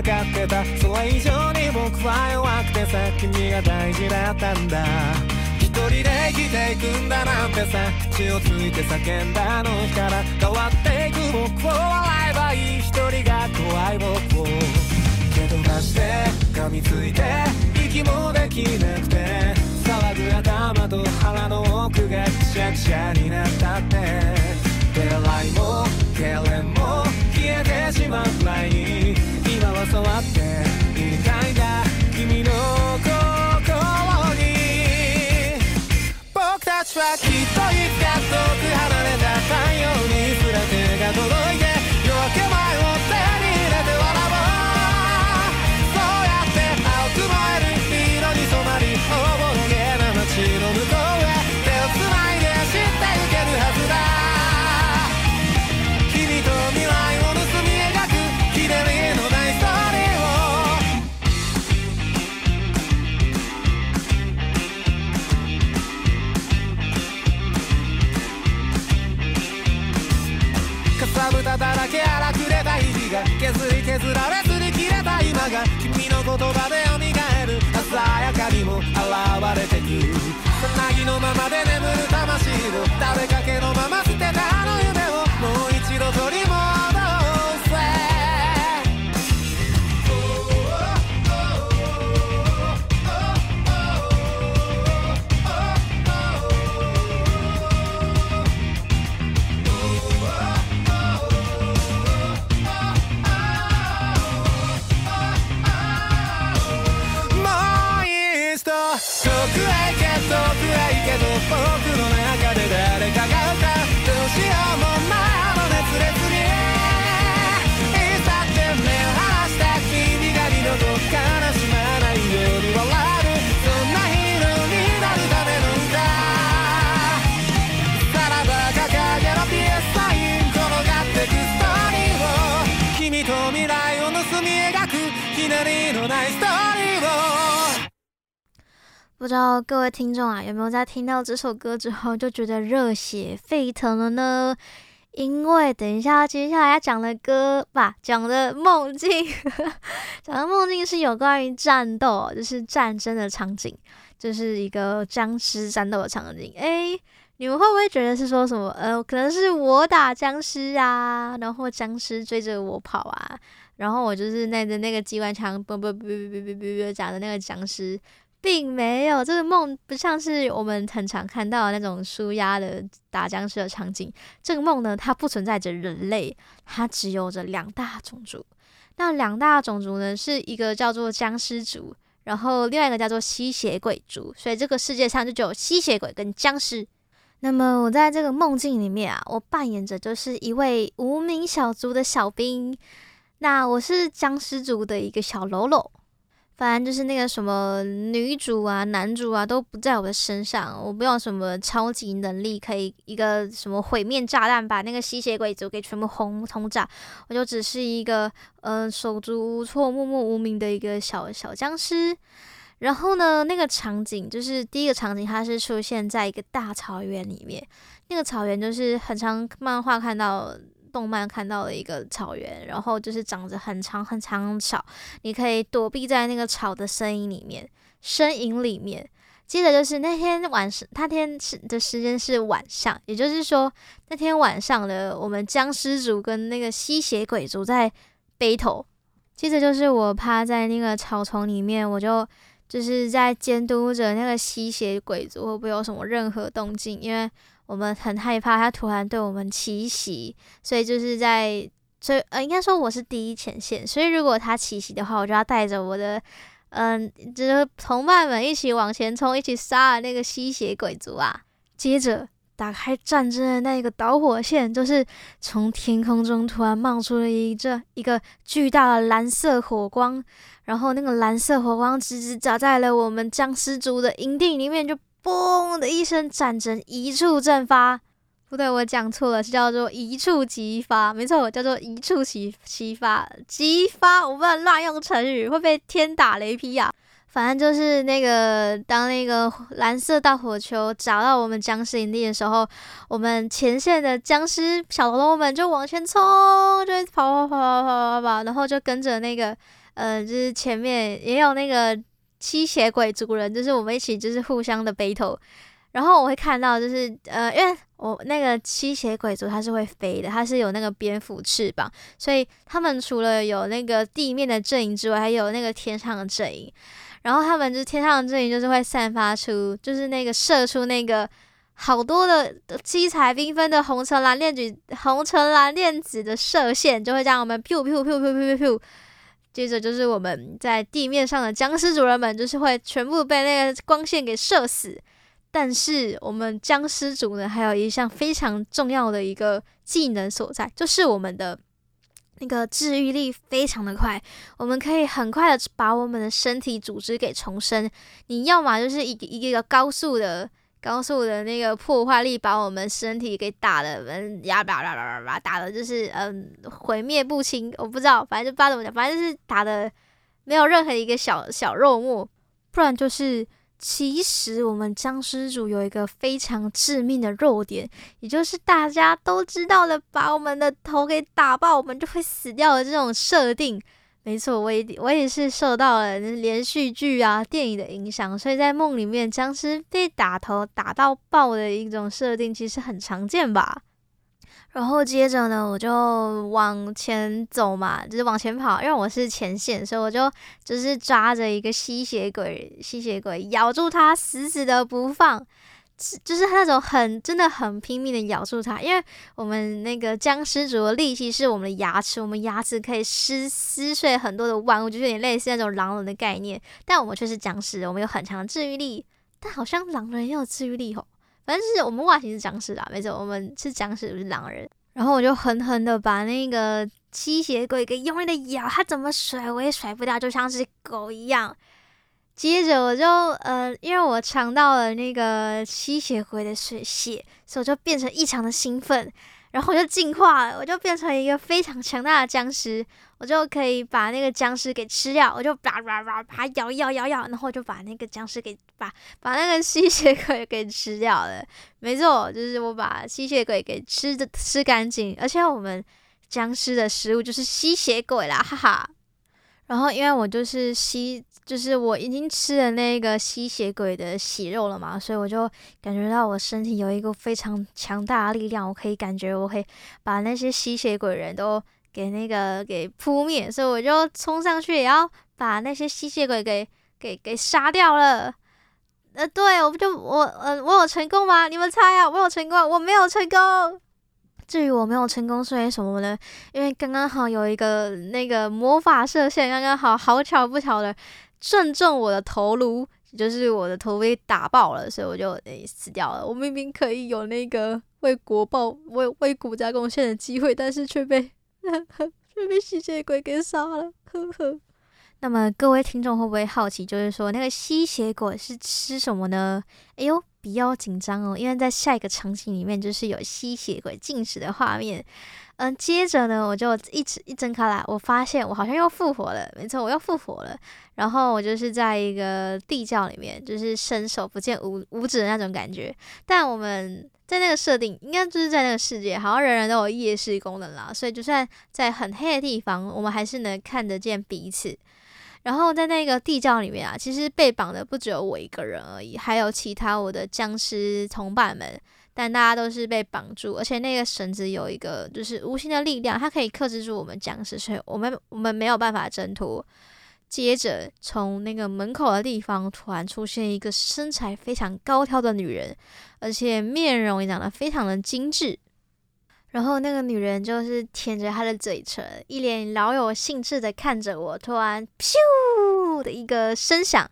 分かってた。それ以上に仆は弱くてさ君が大事だったんだ。一人で生きていくんだなんてさ口をついて叫んだあの日から変わっていく仆を笑えばいい。一人が怖い仆を。蹴飞ばして噛みついて息もできなくて騒ぐ头と腹の奥がくしゃくしゃになったって。削り削られずに切れた今が君の言葉で蘇る。鮮やかにも現れてくさなぎのままで眠る魂を食べかけ不知道各位听众啊，有没有在听到这首歌之后就觉得热血沸腾了呢？因为等一下接下来要讲的歌吧，讲的梦境，讲的梦境是有关于战斗，就是战争的场景，就是一个僵尸战斗的场景。诶，你们会不会觉得是说什么？呃，可能是我打僵尸啊，然后僵尸追着我跑啊，然后我就是带着那个机关枪，啵啵啵啵啵啵啵讲的那个僵尸。并没有，这个梦不像是我们很常看到的那种舒压的打僵尸的场景。这个梦呢，它不存在着人类，它只有着两大种族。那两大种族呢，是一个叫做僵尸族，然后另外一个叫做吸血鬼族。所以这个世界上就只有吸血鬼跟僵尸。那么我在这个梦境里面啊，我扮演着就是一位无名小卒的小兵。那我是僵尸族的一个小喽啰。反正就是那个什么女主啊、男主啊都不在我的身上，我不用什么超级能力，可以一个什么毁灭炸弹把那个吸血鬼族给全部轰轰炸，我就只是一个嗯、手足无措、默默无名的一个小小僵尸。然后呢，那个场景就是第一个场景，它是出现在一个大草原里面，那个草原就是很常漫画看到。动漫看到了一个草原，然后就是长着很长很长的草，你可以躲避在那个草的身影里面，身影里面。接着就是那天晚上，那天是的时间是晚上，也就是说那天晚上的我们僵尸族跟那个吸血鬼族在 battle。接着就是我趴在那个草丛里面，我就就是在监督着那个吸血鬼族会不会有什么任何动静，因为。我们很害怕他突然对我们奇袭，所以就是在，所以呃，应该说我是第一前线，所以如果他奇袭的话，我就要带着我的，嗯、就是同伴们一起往前冲，一起杀了那个吸血鬼族啊！接着打开战争的那个导火线，就是从天空中突然冒出了一这一个巨大的蓝色火光，然后那个蓝色火光直直砸在了我们僵尸族的营地里面，就。嘣的一声，战争一触即发。不对，我讲错了，是叫做一触即发。没错，叫做一触即即发。即发，我不能乱用成语，会被天打雷劈啊！反正就是那个，当那个蓝色大火球砸到我们僵尸营地的时候，我们前线的僵尸小喽啰们就往前冲，就跑跑跑跑跑跑跑，然后就跟着那个，呃，就是前面也有那个吸血鬼族人，就是我们一起就是互相的 battle。然后我会看到，就是呃，因为我那个吸血鬼族它是会飞的，它是有那个蝙蝠翅膀，所以他们除了有那个地面的阵营之外，还有那个天上的阵营。然后他们就天上的阵营就是会散发出，就是那个射出那个好多的七彩缤纷的红橙蓝靛紫红橙蓝靛紫的射线，就会让我们 pew pew pew pew pew pew。接着就是我们在地面上的僵尸主人们，就是会全部被那个光线给射死。但是我们僵尸族呢，还有一项非常重要的一个技能所在，就是我们的。那个治愈力非常的快，我们可以很快的把我们的身体组织给重生。你要么就是一个一个高速的高速的那个破坏力，把我们身体给打的，嗯呀吧吧吧吧打的，就是嗯毁灭不清。我不知道，反正就不知道怎么讲，反正就是打的没有任何一个小小肉末，不然就是。其实我们僵尸族有一个非常致命的弱点，也就是大家都知道的，把我们的头给打爆，我们就会死掉的这种设定。没错，我也我也是受到了连续剧啊、电影的影响，所以在梦里面，僵尸被打头打到爆的一种设定，其实很常见吧。然后接着呢，我就往前走嘛，就是往前跑，因为我是前线，所以我就就是抓着一个吸血鬼，吸血鬼咬住他，死死的不放，就是那种很真的很拼命的咬住它，因为我们那个僵尸族的利器是我们的牙齿，我们牙齿可以撕撕碎很多的万物，就是有点类似那种狼人的概念，但我们却是僵尸，我们有很强的治愈力，但好像狼人也有治愈力吼。反正是我们外形是僵尸啦，没错，我们是僵尸，不是狼人。然后我就狠狠的把那个吸血鬼给用力的咬，他怎么甩我也甩不掉，就像是狗一样。接着我就呃，因为我尝到了那个吸血鬼的血，所以我就变成异常的兴奋。然后我就进化了，我就变成一个非常强大的僵尸，我就可以把那个僵尸给吃掉，我就叭叭叭把它咬咬咬咬，然后就把那个僵尸给把把那个吸血鬼给吃掉了。没错，就是我把吸血鬼给吃的吃干净，而且我们僵尸的食物就是吸血鬼啦，哈哈。然后因为我就是吸。就是我已经吃了那个吸血鬼的血肉了嘛，所以我就感觉到我身体有一个非常强大的力量，我可以感觉我可以把那些吸血鬼人都给那个给扑灭，所以我就冲上去也要把那些吸血鬼给给给杀掉了。呃，对，我不就我呃我有成功吗？你们猜啊，我有成功？我没有成功。至于我没有成功是因为什么呢？因为刚刚好有一个那个魔法射线，刚刚好好巧不巧的。正中我的头颅，就是我的头被打爆了，所以我就诶、死掉了。我明明可以有那个为国报、为为国家贡献的机会，但是却被 却被吸血鬼给杀了，呵呵。那么各位听众会不会好奇，就是说那个吸血鬼是吃什么呢？哎呦，不要紧张哦，因为在下一个场景里面就是有吸血鬼进食的画面。嗯，接着呢，我就一直一睁开来，我发现我好像又复活了，没错，我又复活了。然后我就是在一个地窖里面，就是伸手不见五五指的那种感觉。但我们在那个设定，应该就是在那个世界，好像人人都有夜视功能啦，所以就算在很黑的地方，我们还是能看得见彼此。然后在那个地窖里面啊，其实被绑的不只有我一个人而已，还有其他我的僵尸同伴们。但大家都是被绑住，而且那个绳子有一个就是无形的力量，它可以克制住我们僵尸，所以我们我们没有办法挣脱。接着从那个门口的地方突然出现一个身材非常高挑的女人，而且面容也长得非常的精致。然后那个女人就是舔着她的嘴唇，一脸饶有兴致的看着我。突然，咻的一个声响，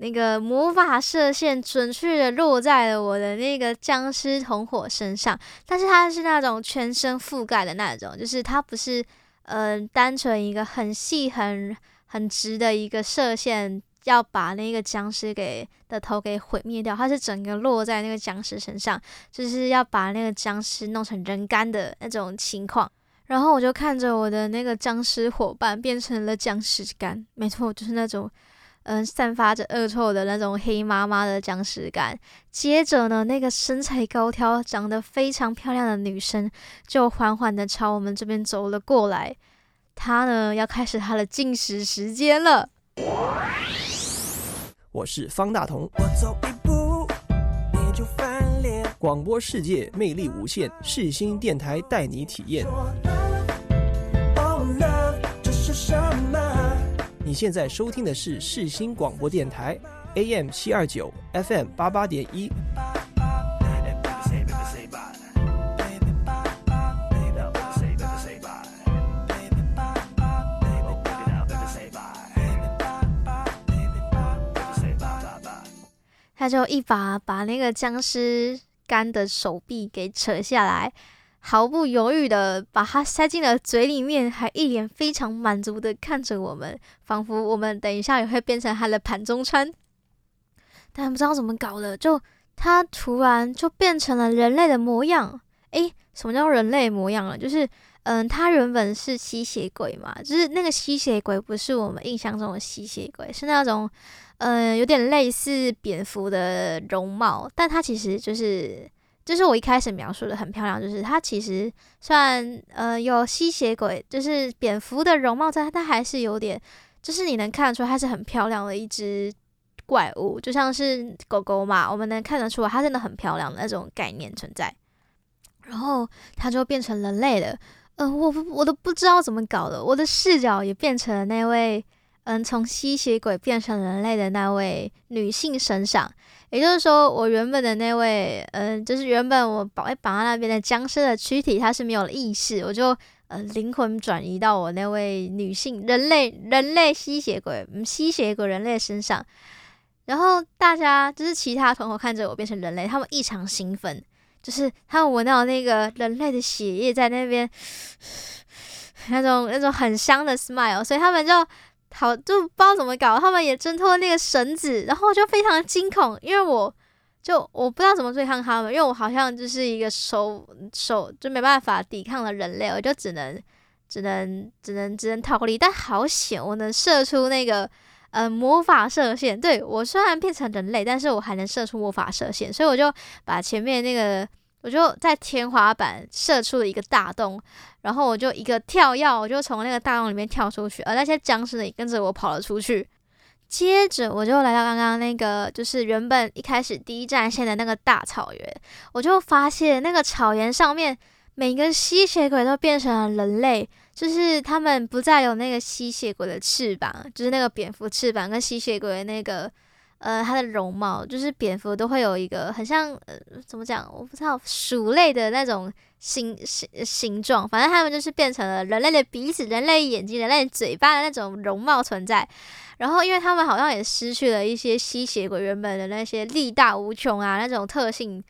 那个魔法射线准确的落在了我的那个僵尸同伙身上。但是它是那种全身覆盖的那种，就是它不是嗯、单纯一个很细很很直的一个射线。要把那个僵尸给的头给毁灭掉，它是整个落在那个僵尸身上，就是要把那个僵尸弄成人干的那种情况。然后我就看着我的那个僵尸伙伴变成了僵尸干，没错，就是那种嗯，散发着恶臭的那种黑麻麻的僵尸感。接着呢，那个身材高挑、长得非常漂亮的女生就缓缓的朝我们这边走了过来。她呢，要开始她的进食时间了。我是方大同。我走一步，你就翻脸。广播世界魅力无限，世新电台带你体验。你现在收听的是世新广播电台，AM 七二九，FM 八八点一。他就一把把那个僵尸干的手臂给扯下来。毫不犹豫的把它塞进了嘴里面，还一脸非常满足的看着我们，仿佛我们等一下也会变成他的盘中餐。但不知道怎么搞的，就他突然就变成了人类的模样。诶，什么叫人类模样了？就是，嗯，他原本是吸血鬼嘛，就是那个吸血鬼不是我们印象中的吸血鬼，是那种，嗯，有点类似蝙蝠的容貌，但他其实就是。就是我一开始描述的很漂亮，就是它其实算呃有吸血鬼，就是蝙蝠的容貌在，它还是有点，就是你能看得出它是很漂亮的一只怪物，就像是狗狗嘛，我们能看得出它真的很漂亮的那种概念存在。然后它就变成人类了，呃，我我都不知道怎么搞的，我的视角也变成了那位嗯从吸血鬼变成人类的那位女性身上。也就是说，我原本的那位，嗯、就是原本我绑在绑在那边的僵尸的躯体，它是没有了意识，我就，呃，灵魂转移到我那位女性人类人类吸血鬼，嗯，吸血鬼人类身上。然后大家就是其他同伙看着我变成人类，他们异常兴奋，就是他们闻到那个人类的血液在那边，那种那种很香的 smile，所以他们就。好，就不知道怎么搞，他们也挣脱那个绳子，然后就非常惊恐，因为我就我不知道怎么对抗他们，因为我好像就是一个手手就没办法抵抗了人类，我就只能只能只能只能逃离，但好险，我能射出那个呃魔法射线，对，我虽然变成人类，但是我还能射出魔法射线，所以我就把前面那个。我就在天花板射出了一个大洞，然后我就一个跳跃，我就从那个大洞里面跳出去，而那些僵尸呢也跟着我跑了出去。接着我就来到刚刚那个，就是原本一开始第一战线的那个大草原，我就发现那个草原上面每个吸血鬼都变成了人类，就是他们不再有那个吸血鬼的翅膀，就是那个蝙蝠翅膀跟吸血鬼的那个。呃，它的容貌就是蝙蝠都会有一个很像呃，怎么讲？我不知道鼠类的那种形形形状，反正它们就是变成了人类的鼻子、人类眼睛、人类嘴巴的那种容貌存在。然后，因为他们好像也失去了一些吸血鬼原本的那些力大无穷啊那种特性，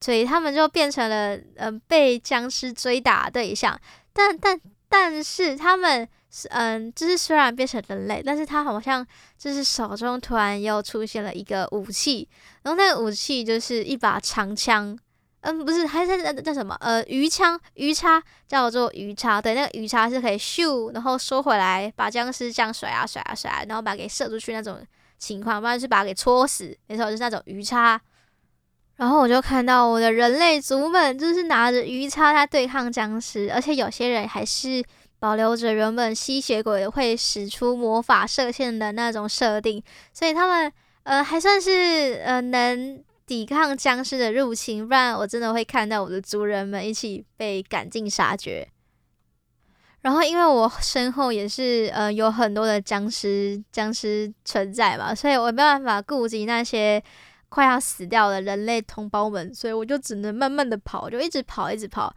所以他们就变成了呃被僵尸追打对象。但但但是他们。嗯，就是虽然变成人类，但是他好像就是手中突然又出现了一个武器，然后那个武器就是一把长枪，嗯，不是，还是那叫什么？呃，鱼枪，鱼叉叫做鱼叉，对，那个鱼叉是可以咻，然后收回来，把僵尸这样甩啊甩啊甩，然后把它给射出去那种情况，不然就是把它给戳死，没错，就是那种鱼叉。然后我就看到我的人类族们就是拿着鱼叉在对抗僵尸，而且有些人还是。保留着原本吸血鬼会使出魔法射线的那种设定，所以他们呃还算是呃能抵抗僵尸的入侵，不然我真的会看到我的族人们一起被赶尽杀绝。然后因为我身后也是呃有很多的僵尸僵尸存在嘛，所以我没办法顾及那些快要死掉的人类同胞们，所以我就只能慢慢的跑，就一直跑，一直跑。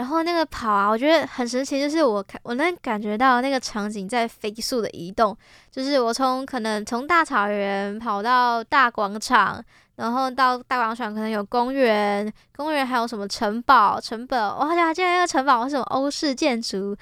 然后那个跑啊，我觉得很神奇，就是我看我能感觉到那个场景在飞速的移动，就是我从可能从大草原跑到大广场，然后到大广场可能有公园，公园还有什么城堡，城堡，我好像还记得那个城堡是什么欧式建筑，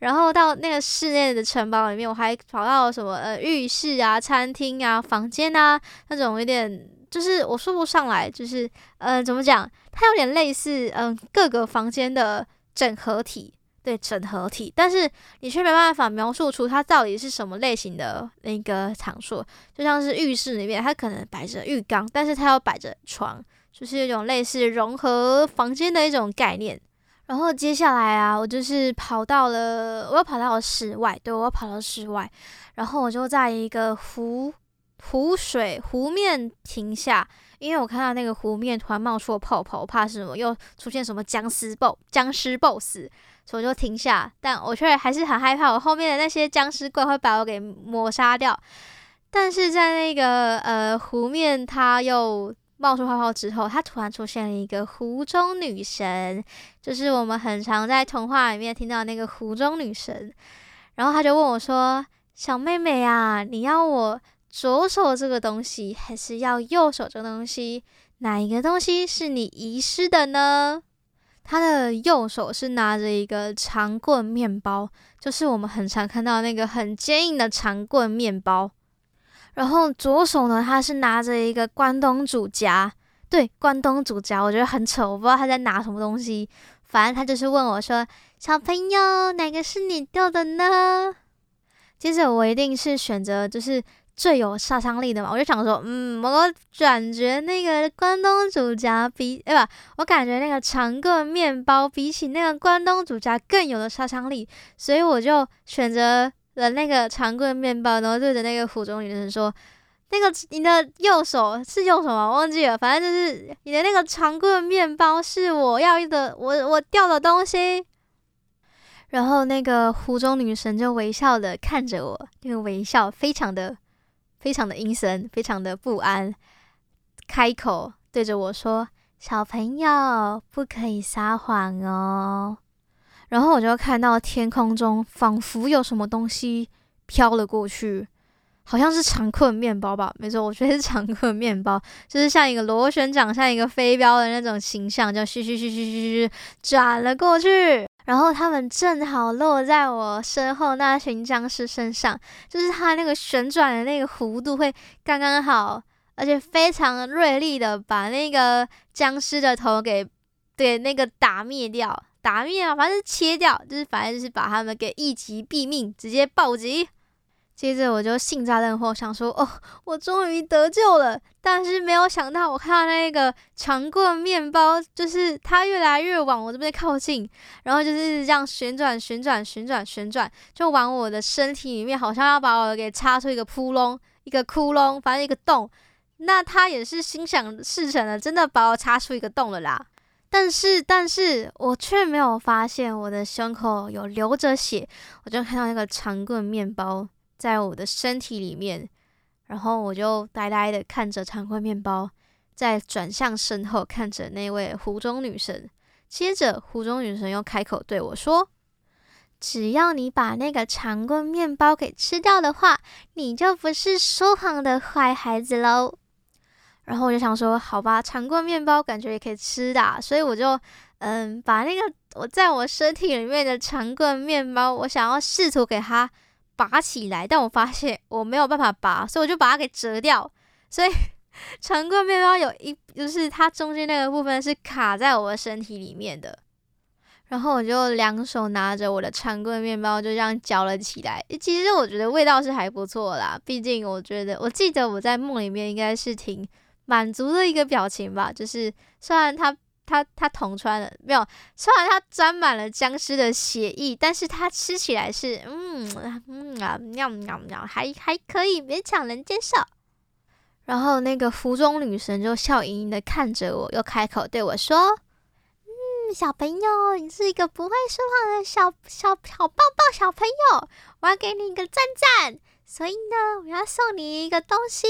然后到那个室内的城堡里面，我还跑到什么呃浴室啊、餐厅啊、房间啊那种有点。就是我说不上来，就是呃，怎么讲？它有点类似嗯、各个房间的整合体，对，整合体，但是你却没办法描述出它到底是什么类型的那个场所，就像是浴室里面，它可能摆着浴缸，但是它又摆着床，就是一种类似融合房间的一种概念。然后接下来啊，我就是跑到了，我又跑到室外，对，我又跑到室外，然后我就在一个湖湖水湖面停下。因为我看到那个湖面突然冒出了泡泡，我怕什么又出现什么僵尸爆僵尸 BOSS，所以我就停下。但我却还是很害怕，我后面的那些僵尸怪会把我给抹杀掉。但是在那个呃湖面，它又冒出泡泡之后，它突然出现了一个湖中女神，就是我们很常在童话里面听到那个湖中女神。然后他就问我说：“小妹妹啊，你要我？”左手这个东西，还是要右手这个东西？哪一个东西是你遗失的呢？他的右手是拿着一个长棍面包，就是我们很常看到那个很坚硬的长棍面包。然后左手呢，他是拿着一个关东煮夹，对，关东煮夹，我觉得很丑，我不知道他在拿什么东西。反正他就是问我说：“小朋友，哪个是你掉的呢？”接着我一定是选择就是。最有杀伤力的嘛，我就想说，嗯，我感觉那个关东煮夹比，对吧？我感觉那个长棍面包比起那个关东煮夹更有的杀伤力，所以我就选择了那个长棍面包，然后对着那个湖中女神说：“那个你的右手是右手吗？忘记了，反正就是你的那个长棍面包是我要的，我我掉的东西。”然后那个湖中女神就微笑的看着我，那个微笑非常的。非常的阴森，非常的不安，开口对着我说：“小朋友，不可以撒谎哦。”然后我就看到天空中仿佛有什么东西飘了过去，好像是长棍面包吧？没错，我觉得是长棍面包，就是像一个螺旋桨，像一个飞镖的那种形象，就嘘嘘嘘嘘嘘嘘转了过去。然后他们正好落在我身后那群僵尸身上，就是他那个旋转的那个弧度会刚刚好，而且非常锐利的把那个僵尸的头给对那个打灭掉，打灭啊，反正切掉，就是反正就是把他们给一击毙命，直接暴击。接着我就幸灾乐祸，想说：“哦，我终于得救了。”但是没有想到，我看到那个长棍面包，就是它越来越往我这边靠近，然后就是这样旋转、旋转、旋转、旋转，就往我的身体里面，好像要把我给插出一个窟窿、一个窟窿，反正一个洞。那他也是心想事成了，真的把我插出一个洞了啦。但是，但是我却没有发现我的胸口有流着血，我就看到那个长棍面包。在我的身体里面，然后我就呆呆的看着长棍面包，再转向身后看着那位湖中女神。接着，湖中女神又开口对我说：“只要你把那个长棍面包给吃掉的话，你就不是说谎的坏孩子喽。”然后我就想说：“好吧，长棍面包感觉也可以吃的，所以我就嗯，把那个我在我身体里面的长棍面包，我想要试图给它。”拔起来，但我发现我没有办法拔，所以我就把它给折掉。所以 长棍面包有一，就是它中间那个部分是卡在我的身体里面的。然后我就两手拿着我的长棍面包，就这样嚼了起来。其实我觉得味道是还不错啦，毕竟我觉得，我记得我在梦里面应该是挺满足的一个表情吧。就是虽然它。他他捅穿了没有？虽然它沾满了僵尸的血液，但是它吃起来是嗯嗯啊喵喵喵，还还可以勉强能接受。然后那个服装女神就笑盈盈的看着我，又开口对我说：“嗯，小朋友，你是一个不会说谎的小小小抱抱小朋友，我要给你一个赞赞。所以呢，我要送你一个东西，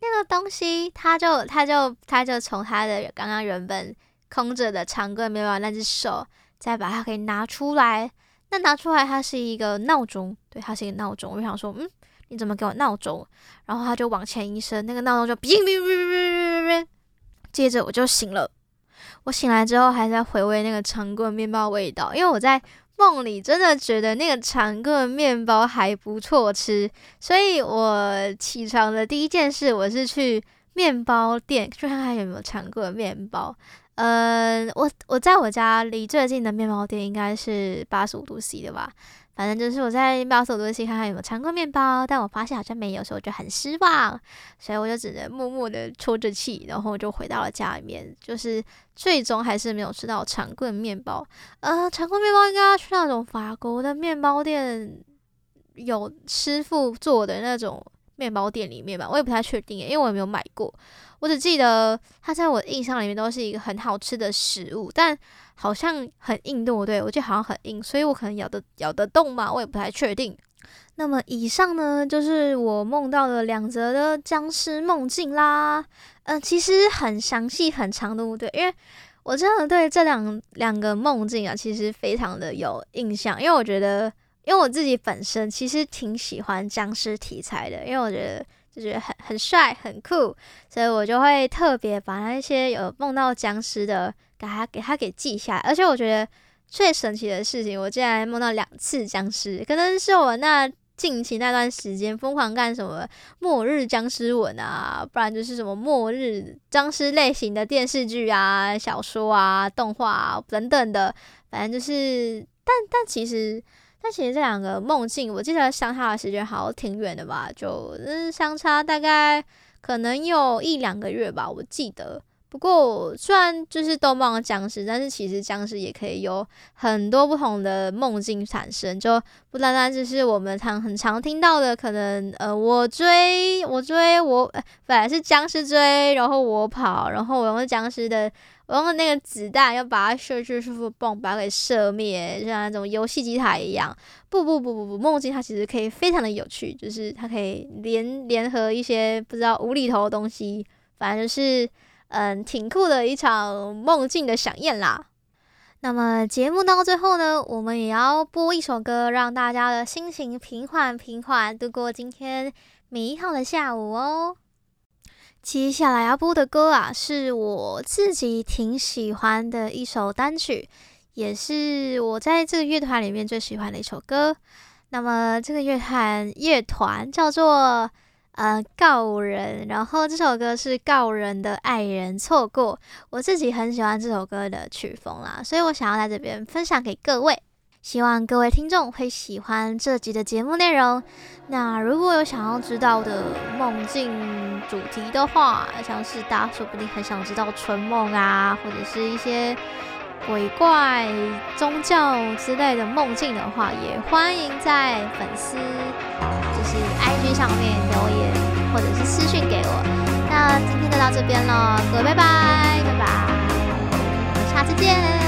那个东西，他就他就他就从他的刚刚原本。”空着的长棍面包，那只手再把它给拿出来。那拿出来，它是一个闹钟，对，它是一个闹钟。我就想说，嗯，你怎么给我闹钟？然后它就往前一伸，那个闹钟就哔哔哔哔哔，接着我就醒了。我醒来之后，还在回味那个长棍面包味道，因为我在梦里真的觉得那个长棍面包还不错吃，所以我起床的第一件事，我是去面包店去看看有没有长棍面包。嗯，我我在我家离最近的面包店应该是八十五度 C 的吧。反正就是我在八十五度 C 看看有没有尝过面包，但我发现好像没有，所以我就很失望，所以我就只能默默的抽着气，然后就回到了家里面，就是最终还是没有吃到长棍面包。呃，长棍面包应该要去那种法国的面包店，有师傅做的那种面包店里面吧，我也不太确定，因为我也没有买过。我只记得它在我印象里面都是一个很好吃的食物，但好像很硬，对不对？我觉得好像很硬，所以我可能咬得咬得动嘛，我也不太确定。那么以上呢，就是我梦到的两则的僵尸梦境啦。嗯、其实很详细、很长，对不对？因为我真的对这两两个梦境啊，其实非常的有印象，因为我觉得，因为我自己本身其实挺喜欢僵尸题材的，因为我觉得。就觉得很很帅很酷，所以我就会特别把那些有梦到僵尸的，给他给他给记下来。而且我觉得最神奇的事情，我竟然梦到两次僵尸，可能是我那近期那段时间疯狂干什么末日僵尸文啊，不然就是什么末日僵尸类型的电视剧啊、小说啊、动画啊等等的，反正就是，但但其实。但其实这两个梦境，我记得相差的时间好像挺远的吧，就嗯相差大概可能有一两个月吧，我记得。不过虽然就是都梦僵尸，但是其实僵尸也可以有很多不同的梦境产生，就不单单只是我们常很常听到的，可能呃我追我追我，本来是僵尸追，然后我跑，然后我用僵尸的。我用那个子弹要把它射出去，嘣，把它给射灭，就像那种游戏机台一样。不不不不不，梦境它其实可以非常的有趣，就是它可以联联合一些不知道无厘头的东西，反正就是嗯挺酷的一场梦境的饗宴啦。那么节目到最后呢，我们也要播一首歌，让大家的心情平缓平缓，度过今天美好的下午哦。接下来要播的歌啊，是我自己挺喜欢的一首单曲，也是我在这个乐团里面最喜欢的一首歌。那么这个乐团乐团叫做呃告人，然后这首歌是告人的爱人错过。我自己很喜欢这首歌的曲风啦，所以我想要在这边分享给各位。希望各位听众会喜欢这集的节目内容。那如果有想要知道的梦境主题的话，像是大家说不定很想知道春梦啊，或者是一些鬼怪、宗教之类的梦境的话，也欢迎在粉丝就是上面留言，或者是私讯给我。那今天就到这边了，各位拜拜，拜拜，我们下次见。